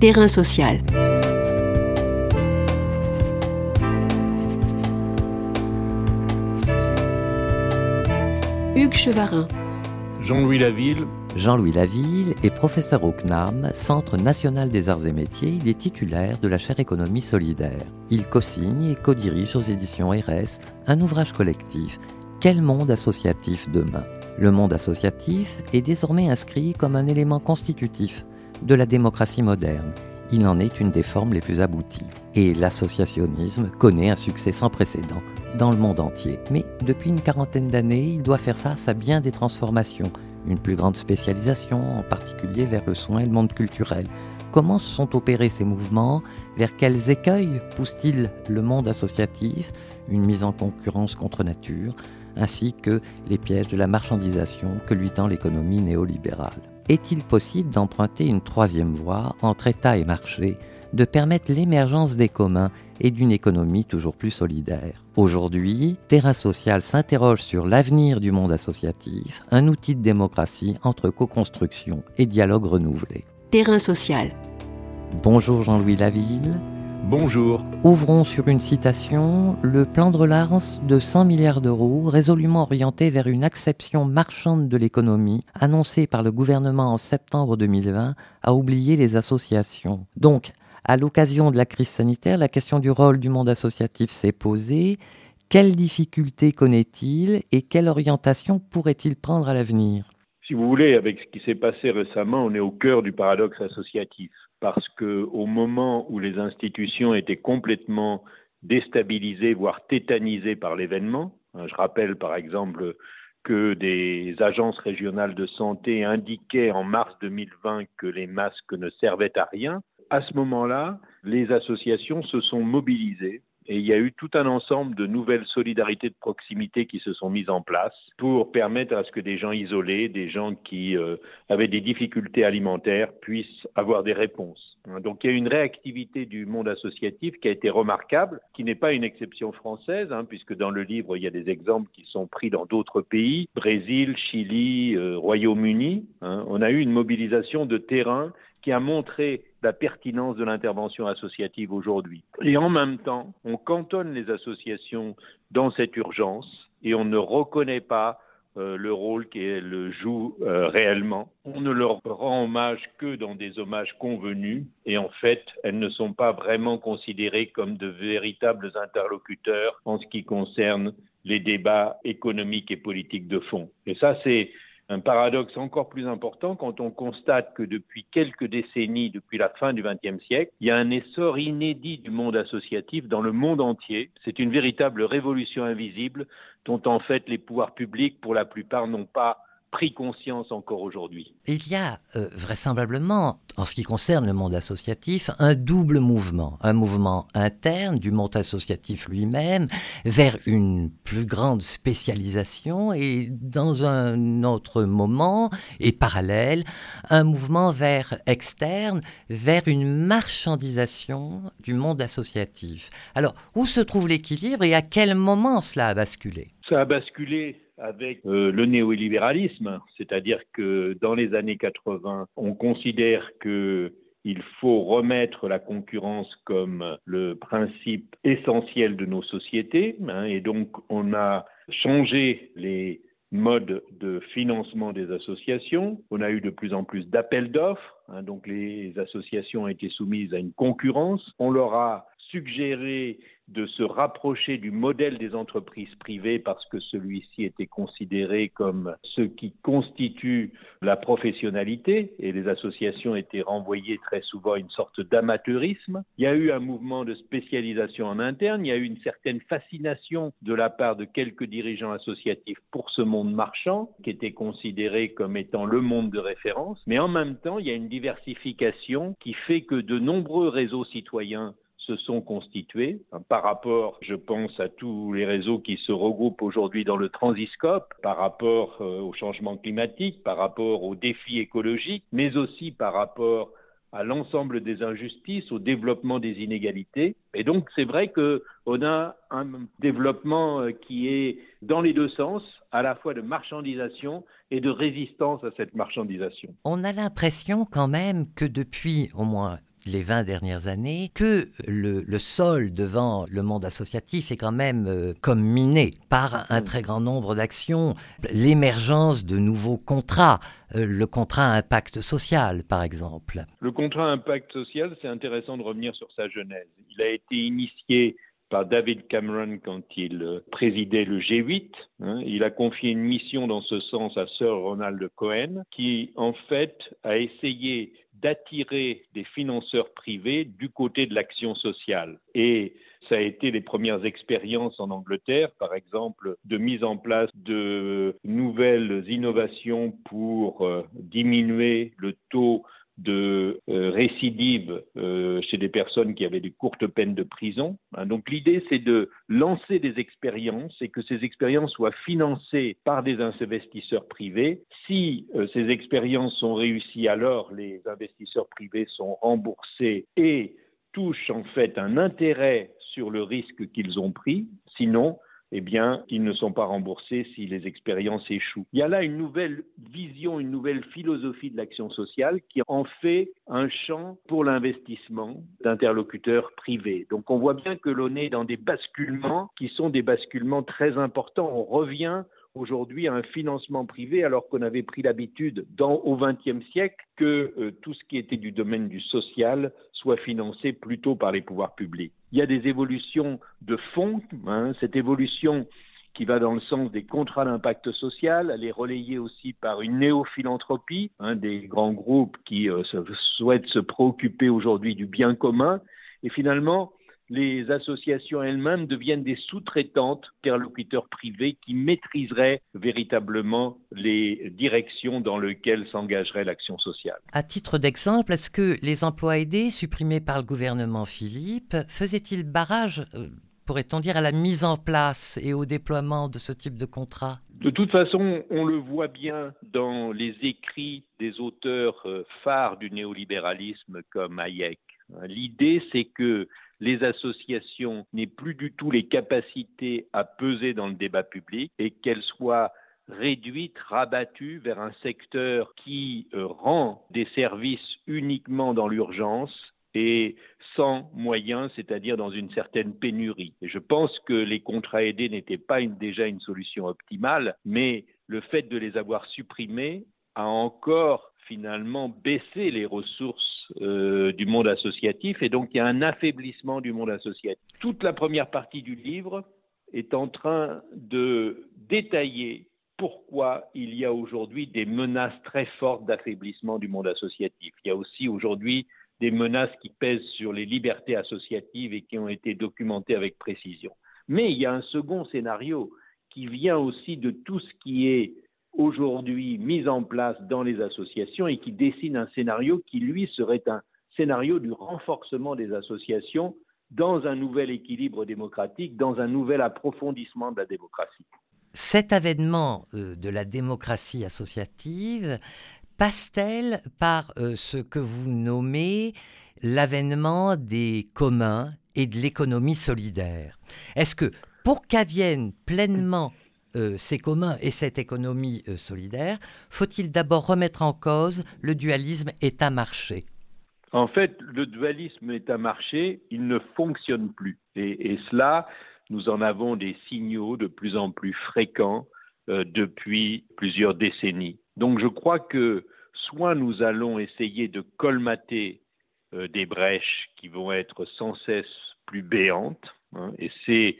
Terrain social. Hugues Chevarin. Jean-Louis Laville. Jean-Louis Laville est professeur au CNAM, Centre national des arts et métiers. Il est titulaire de la chaire économie solidaire. Il co-signe et co-dirige aux éditions RS un ouvrage collectif Quel monde associatif demain? Le monde associatif est désormais inscrit comme un élément constitutif de la démocratie moderne. Il en est une des formes les plus abouties. Et l'associationnisme connaît un succès sans précédent dans le monde entier. Mais depuis une quarantaine d'années, il doit faire face à bien des transformations, une plus grande spécialisation, en particulier vers le soin et le monde culturel. Comment se sont opérés ces mouvements? Vers quels écueils pousse-t-il le monde associatif? Une mise en concurrence contre nature, ainsi que les pièges de la marchandisation que lui tend l'économie néolibérale. Est-il possible d'emprunter une troisième voie entre État et marché, de permettre l'émergence des communs et d'une économie toujours plus solidaire? Aujourd'hui, Terrain Social s'interroge sur l'avenir du monde associatif, un outil de démocratie entre co-construction et dialogue renouvelé. Terrain Social. Bonjour Jean-Louis Laville. Bonjour. Ouvrons sur une citation le plan de relance de 100 milliards d'euros, résolument orienté vers une acception marchande de l'économie, annoncée par le gouvernement en septembre 2020, a oublié les associations. Donc, à l'occasion de la crise sanitaire, la question du rôle du monde associatif s'est posée. Quelles difficultés connaît-il et quelle orientation pourrait-il prendre à l'avenir? Si vous voulez, avec ce qui s'est passé récemment, on est au cœur du paradoxe associatif parce qu'au moment où les institutions étaient complètement déstabilisées, voire tétanisées par l'événement, hein, je rappelle par exemple que des agences régionales de santé indiquaient en mars 2020 que les masques ne servaient à rien, à ce moment-là, les associations se sont mobilisées et il y a eu tout un ensemble de nouvelles solidarités de proximité qui se sont mises en place pour permettre à ce que des gens isolés, des gens qui euh, avaient des difficultés alimentaires puissent avoir des réponses. Hein, donc il y a une réactivité du monde associatif qui a été remarquable, qui n'est pas une exception française, hein, puisque dans le livre il y a des exemples qui sont pris dans d'autres pays, Brésil, Chili, euh, Royaume-Uni. Hein. on a eu une mobilisation de terrain qui a montré la pertinence de l'intervention associative aujourd'hui. Et en même temps, on cantonne les associations dans cette urgence et on ne reconnaît pas euh, le rôle qu'elles jouent euh, réellement. On ne leur rend hommage que dans des hommages convenus et en fait, elles ne sont pas vraiment considérées comme de véritables interlocuteurs en ce qui concerne les débats économiques et politiques de fond. Et ça, c'est un paradoxe encore plus important quand on constate que depuis quelques décennies, depuis la fin du XXe siècle, il y a un essor inédit du monde associatif dans le monde entier. C'est une véritable révolution invisible dont en fait les pouvoirs publics, pour la plupart, n'ont pas pris conscience encore aujourd'hui. Il y a euh, vraisemblablement, en ce qui concerne le monde associatif, un double mouvement. Un mouvement interne du monde associatif lui-même vers une plus grande spécialisation et dans un autre moment et parallèle, un mouvement vers externe, vers une marchandisation du monde associatif. Alors, où se trouve l'équilibre et à quel moment cela a basculé? Ça a basculé avec euh, le néolibéralisme, c'est-à-dire que dans les années 80, on considère que il faut remettre la concurrence comme le principe essentiel de nos sociétés, hein, et donc on a changé les modes de financement des associations. On a eu de plus en plus d'appels d'offres, hein, donc les associations ont été soumises à une concurrence. On leur a suggéré de se rapprocher du modèle des entreprises privées parce que celui-ci était considéré comme ce qui constitue la professionnalité et les associations étaient renvoyées très souvent à une sorte d'amateurisme. Il y a eu un mouvement de spécialisation en interne, il y a eu une certaine fascination de la part de quelques dirigeants associatifs pour ce monde marchand qui était considéré comme étant le monde de référence, mais en même temps, il y a une diversification qui fait que de nombreux réseaux citoyens se sont constitués par rapport, je pense, à tous les réseaux qui se regroupent aujourd'hui dans le transiscope, par rapport euh, au changement climatique, par rapport aux défis écologiques, mais aussi par rapport à l'ensemble des injustices, au développement des inégalités. Et donc, c'est vrai qu'on a un développement euh, qui est dans les deux sens, à la fois de marchandisation et de résistance à cette marchandisation. On a l'impression quand même que depuis au moins les 20 dernières années que le, sol devant le monde associatif est quand même euh, comme miné par un très grand nombre d'actions. L'émergence de nouveaux contrats, euh, le contrat impact social par exemple. Le contrat impact social, c'est intéressant de revenir sur sa genèse. Il a été initié par David Cameron quand il euh, présidait le G8. Hein. Il a confié une mission dans ce sens à Sir Ronald Cohen, qui en fait a essayé d'attirer des financeurs privés du côté de l'action sociale. Et ça a été les premières expériences en Angleterre, par exemple, de mise en place de nouvelles innovations pour euh, diminuer le taux de euh, récidive euh, chez des personnes qui avaient des courtes peines de prison. Hein, donc l'idée, c'est de lancer des expériences et que ces expériences soient financées par des investisseurs privés. Si euh, ces expériences sont réussies, alors les investisseurs privés sont remboursés et touchent en fait un intérêt sur le risque qu'ils ont pris. Sinon, eh bien, ils ne sont pas remboursés si les expériences échouent. Il y a là une nouvelle vision, une nouvelle philosophie de l'action sociale qui en fait un champ pour l'investissement d'interlocuteurs privés. Donc on voit bien que l'on est dans des basculements qui sont des basculements très importants. On revient aujourd'hui un financement privé alors qu'on avait pris l'habitude au XXe siècle que euh, tout ce qui était du domaine du social soit financé plutôt par les pouvoirs publics. Il y a des évolutions de fond, hein, cette évolution qui va dans le sens des contrats d'impact social. Elle est relayée aussi par une néophilanthropie, hein, des grands groupes qui euh, souhaitent se préoccuper aujourd'hui du bien commun. Et finalement, les associations elles-mêmes deviennent des sous-traitantes interlocuteurs privés qui maîtriseraient véritablement les directions dans lesquelles s'engagerait l'action sociale. À titre d'exemple, est-ce que les emplois aidés supprimés par le gouvernement Philippe faisaient-ils barrage euh, pourrait-on dire, à la mise en place et au déploiement de ce type de contrat? De toute façon, on le voit bien dans les écrits des auteurs euh, phares du néolibéralisme comme Hayek. L'idée, c'est que les associations n'aient plus du tout les capacités à peser dans le débat public et qu'elles soient réduites, rabattues vers un secteur qui euh, rend des services uniquement dans l'urgence et sans moyens, c'est-à-dire dans une certaine pénurie. Je pense que les contrats aidés n'étaient pas déjà une solution optimale, mais le fait de les avoir supprimés a encore finalement baissé les ressources euh, du monde associatif et donc il y a un affaiblissement du monde associatif. Toute la première partie du livre est en train de détailler pourquoi il y a aujourd'hui des menaces très fortes d'affaiblissement du monde associatif. Il y a aussi aujourd'hui des menaces qui pèsent sur les libertés associatives et qui ont été documentées avec précision. Mais il y a un second scénario qui vient aussi de tout ce qui est aujourd'hui mise en place dans les associations et qui dessine un scénario qui, lui, serait un scénario du renforcement des associations dans un nouvel équilibre démocratique, dans un nouvel approfondissement de la démocratie. Cet avènement euh, de la démocratie associative passe-t-elle par euh, ce que vous nommez l'avènement des communs et de l'économie solidaire? Est-ce que pour qu'advienne pleinement euh, ces communs et cette économie euh, solidaire, faut-il d'abord remettre en cause le dualisme État-marché En fait, le dualisme État-marché, il ne fonctionne plus. Et, cela, nous en avons des signaux de plus en plus fréquents euh, depuis plusieurs décennies. Donc je crois que soit nous allons essayer de colmater des brèches qui vont être sans cesse plus béantes, hein, et c'est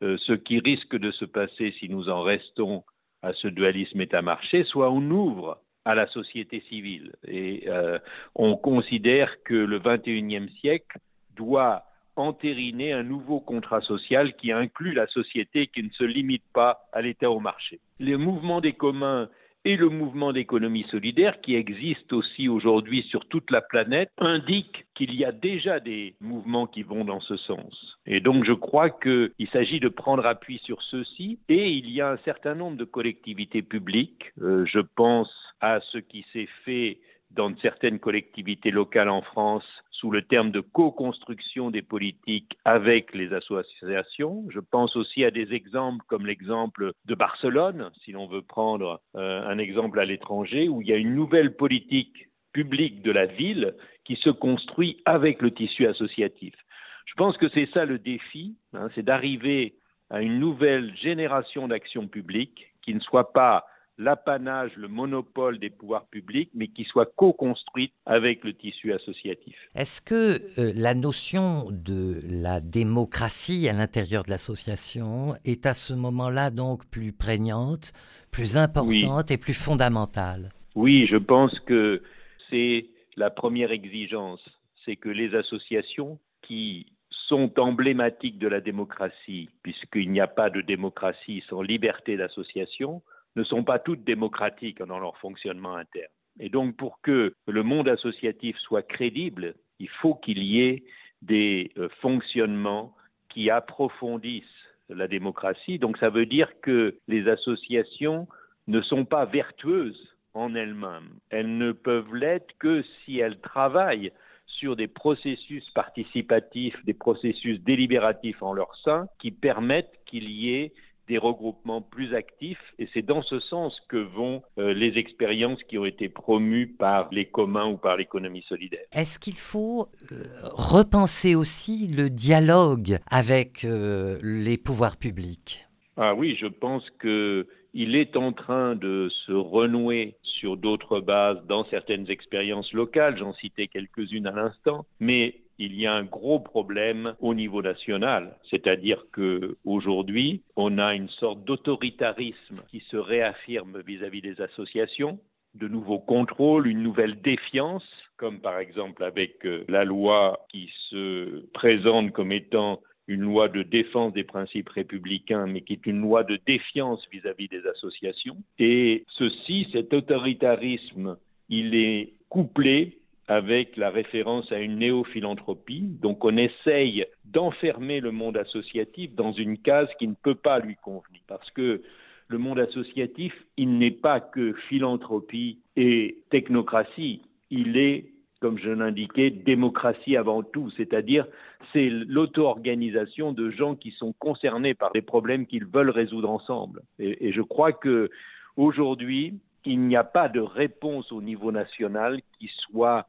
ce qui risque de se passer si nous en restons à ce dualisme État-marché, soit on ouvre à la société civile. Et euh, on considère que le 21e siècle doit entériner un nouveau contrat social qui inclut la société, qui ne se limite pas à l'État au marché. Les mouvements des communs et le mouvement d'économie solidaire qui existe aussi aujourd'hui sur toute la planète indique qu'il y a déjà des mouvements qui vont dans ce sens. Et donc je crois qu'il s'agit de prendre appui sur ceux-ci et il y a un certain nombre de collectivités publiques, euh, je pense à ce qui s'est fait dans certaines collectivités locales en France sous le terme de co-construction des politiques avec les associations. Je pense aussi à des exemples comme l'exemple de Barcelone, si l'on veut prendre euh, un exemple à l'étranger, où il y a une nouvelle politique publique de la ville qui se construit avec le tissu associatif. Je pense que c'est ça le défi, hein, c'est d'arriver à une nouvelle génération d'action publique qui ne soit pas l'apanage, le monopole des pouvoirs publics, mais qui soit co-construite avec le tissu associatif. Est-ce que euh, la notion de la démocratie à l'intérieur de l'association est à ce moment-là donc plus prégnante, plus importante et plus fondamentale? Oui, je pense que c'est la première exigence, c'est que les associations qui sont emblématiques de la démocratie, puisqu'il n'y a pas de démocratie sans liberté d'association, ne sont pas toutes démocratiques dans leur fonctionnement interne. Et donc, pour que le monde associatif soit crédible, il faut qu'il y ait des euh, fonctionnements qui approfondissent la démocratie. Donc, ça veut dire que les associations ne sont pas vertueuses en elles-mêmes. Elles ne peuvent l'être que si elles travaillent sur des processus participatifs, des processus délibératifs en leur sein qui permettent qu'il y ait des regroupements plus actifs. Et c'est dans ce sens que vont euh, les expériences qui ont été promues par les communs ou par l'économie solidaire. Est-ce qu'il faut euh, repenser aussi le dialogue avec euh, les pouvoirs publics? Ah oui, je pense qu'il est en train de se renouer sur d'autres bases dans certaines expériences locales, j'en citais quelques-unes à l'instant, mais il y a un gros problème au niveau national, c'est-à-dire que aujourd'hui, on a une sorte d'autoritarisme qui se réaffirme vis-à-vis des associations, de nouveaux contrôles, une nouvelle défiance, comme par exemple avec euh, la loi qui se présente comme étant une loi de défense des principes républicains, mais qui est une loi de défiance vis-à-vis des associations. Et ceci, cet autoritarisme, il est couplé avec la référence à une néophilanthropie. Donc on essaye d'enfermer le monde associatif dans une case qui ne peut pas lui convenir. Parce que le monde associatif, il n'est pas que philanthropie et technocratie, il est, comme je l'indiquais, démocratie avant tout, c'est-à-dire c'est l'auto-organisation de gens qui sont concernés par des problèmes qu'ils veulent résoudre ensemble. Et, et je crois que aujourd'hui, il n'y a pas de réponse au niveau national qui soit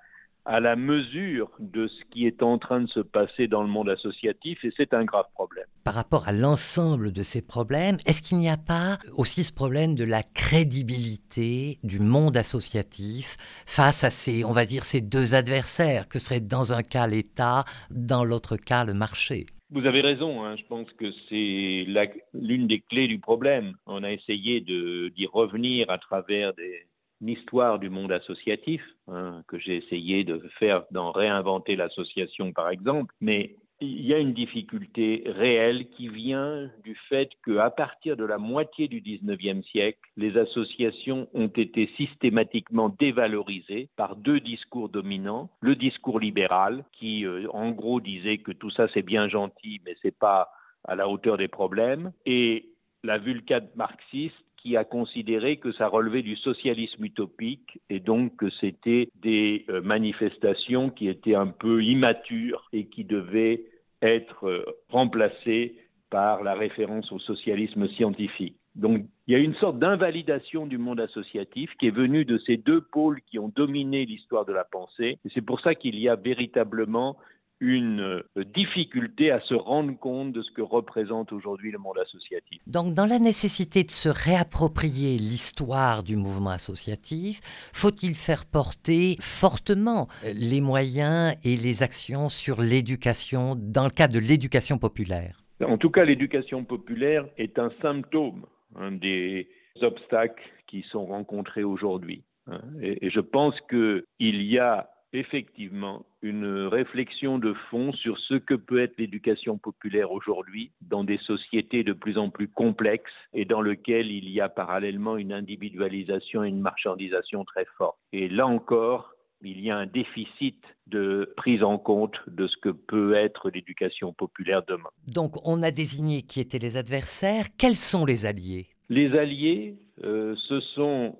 à la mesure de ce qui est en train de se passer dans le monde associatif et c'est un grave problème. Par rapport à l'ensemble de ces problèmes, est-ce qu'il n'y a pas aussi ce problème de la crédibilité du monde associatif face à ces, on va dire, ces deux adversaires? Que seraient dans un cas l'État, dans l'autre cas le marché? Vous avez raison, hein. je pense que c'est l'une des clés du problème. On a essayé d'y revenir à travers des, histoire du monde associatif, hein, que j'ai essayé de faire dans Réinventer l'association par exemple, mais il y a une difficulté réelle qui vient du fait qu'à partir de la moitié du 19e siècle, les associations ont été systématiquement dévalorisées par deux discours dominants. Le discours libéral, qui euh, en gros disait que tout ça c'est bien gentil, mais c'est pas à la hauteur des problèmes, et la vulcade marxiste qui a considéré que ça relevait du socialisme utopique et donc que c'était des euh, manifestations qui étaient un peu immatures et qui devaient être euh, remplacées par la référence au socialisme scientifique. Donc il y a une sorte d'invalidation du monde associatif qui est venue de ces deux pôles qui ont dominé l'histoire de la pensée. C'est pour ça qu'il y a véritablement une euh, difficulté à se rendre compte de ce que représente aujourd'hui le monde associatif. Donc dans la nécessité de se réapproprier l'histoire du mouvement associatif, faut-il faire porter fortement les moyens et les actions sur l'éducation dans le cadre de l'éducation populaire? En tout cas, l'éducation populaire est un symptôme des obstacles qui sont rencontrés aujourd'hui. Hein. Et, et je pense qu'il y a effectivement une réflexion de fond sur ce que peut être l'éducation populaire aujourd'hui dans des sociétés de plus en plus complexes et dans lesquelles il y a parallèlement une individualisation et une marchandisation très forte. Et là encore, il y a un déficit de prise en compte de ce que peut être l'éducation populaire demain. Donc on a désigné qui étaient les adversaires. Quels sont les alliés? Les alliés, euh, ce sont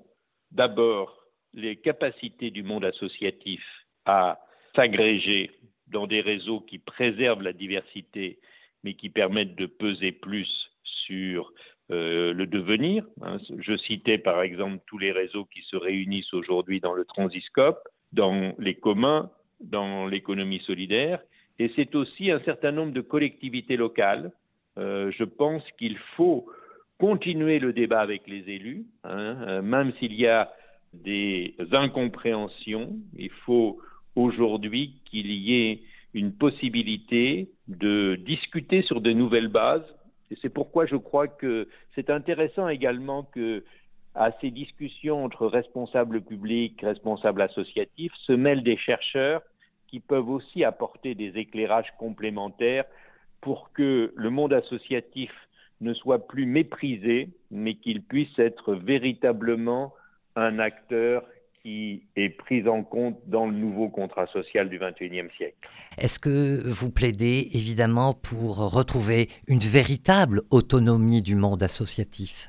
d'abord les capacités du monde associatif à s'agréger dans des réseaux qui préservent la diversité, mais qui permettent de peser plus sur euh, le devenir. Hein. Je citais par exemple tous les réseaux qui se réunissent aujourd'hui dans le Transiscope, dans les communs. dans l'économie solidaire et c'est aussi un certain nombre de collectivités locales. Euh, je pense qu'il faut continuer le débat avec les élus, hein, euh, même s'il y a des incompréhensions. Il faut aujourd'hui qu'il y ait une possibilité de discuter sur de nouvelles bases. Et c'est pourquoi je crois que c'est intéressant également que à ces discussions entre responsables publics, responsables associatifs, se mêlent des chercheurs qui peuvent aussi apporter des éclairages complémentaires pour que le monde associatif ne soit plus méprisé, mais qu'il puisse être véritablement un acteur qui est pris en compte dans le nouveau contrat social du XXIe siècle. Est-ce que vous plaidez évidemment pour retrouver une véritable autonomie du monde associatif?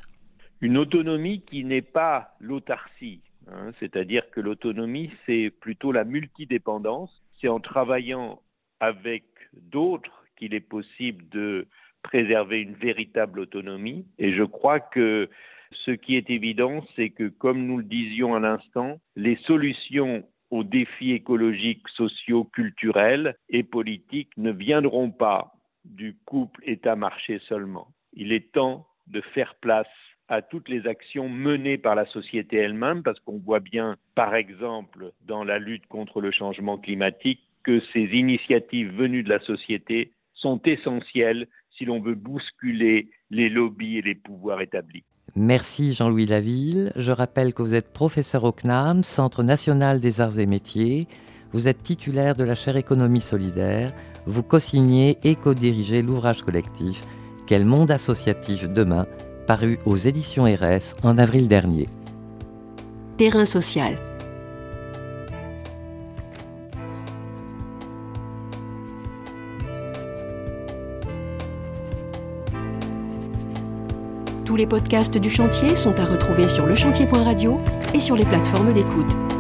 Une autonomie qui n'est pas l'autarcie, hein, c'est-à-dire que l'autonomie, c'est plutôt la multidépendance, c'est en travaillant avec d'autres qu'il est possible de préserver une véritable autonomie. Et je crois que ce qui est évident, c'est que, comme nous le disions à l'instant, les solutions aux défis écologiques, sociaux, culturels et politiques ne viendront pas du couple État-marché seulement. Il est temps de faire place à toutes les actions menées par la société elle-même, parce qu'on voit bien, par exemple, dans la lutte contre le changement climatique, que ces initiatives venues de la société sont essentielles si l'on veut bousculer les lobbies et les pouvoirs établis. Merci Jean-Louis Laville. Je rappelle que vous êtes professeur au CNAM, Centre national des arts et métiers. Vous êtes titulaire de la chaire économie solidaire. Vous co-signez et co-dirigez l'ouvrage collectif Quel monde associatif demain paru aux éditions RS en avril dernier. Terrain social. Tous les podcasts du chantier sont à retrouver sur lechantier.radio et sur les plateformes d'écoute.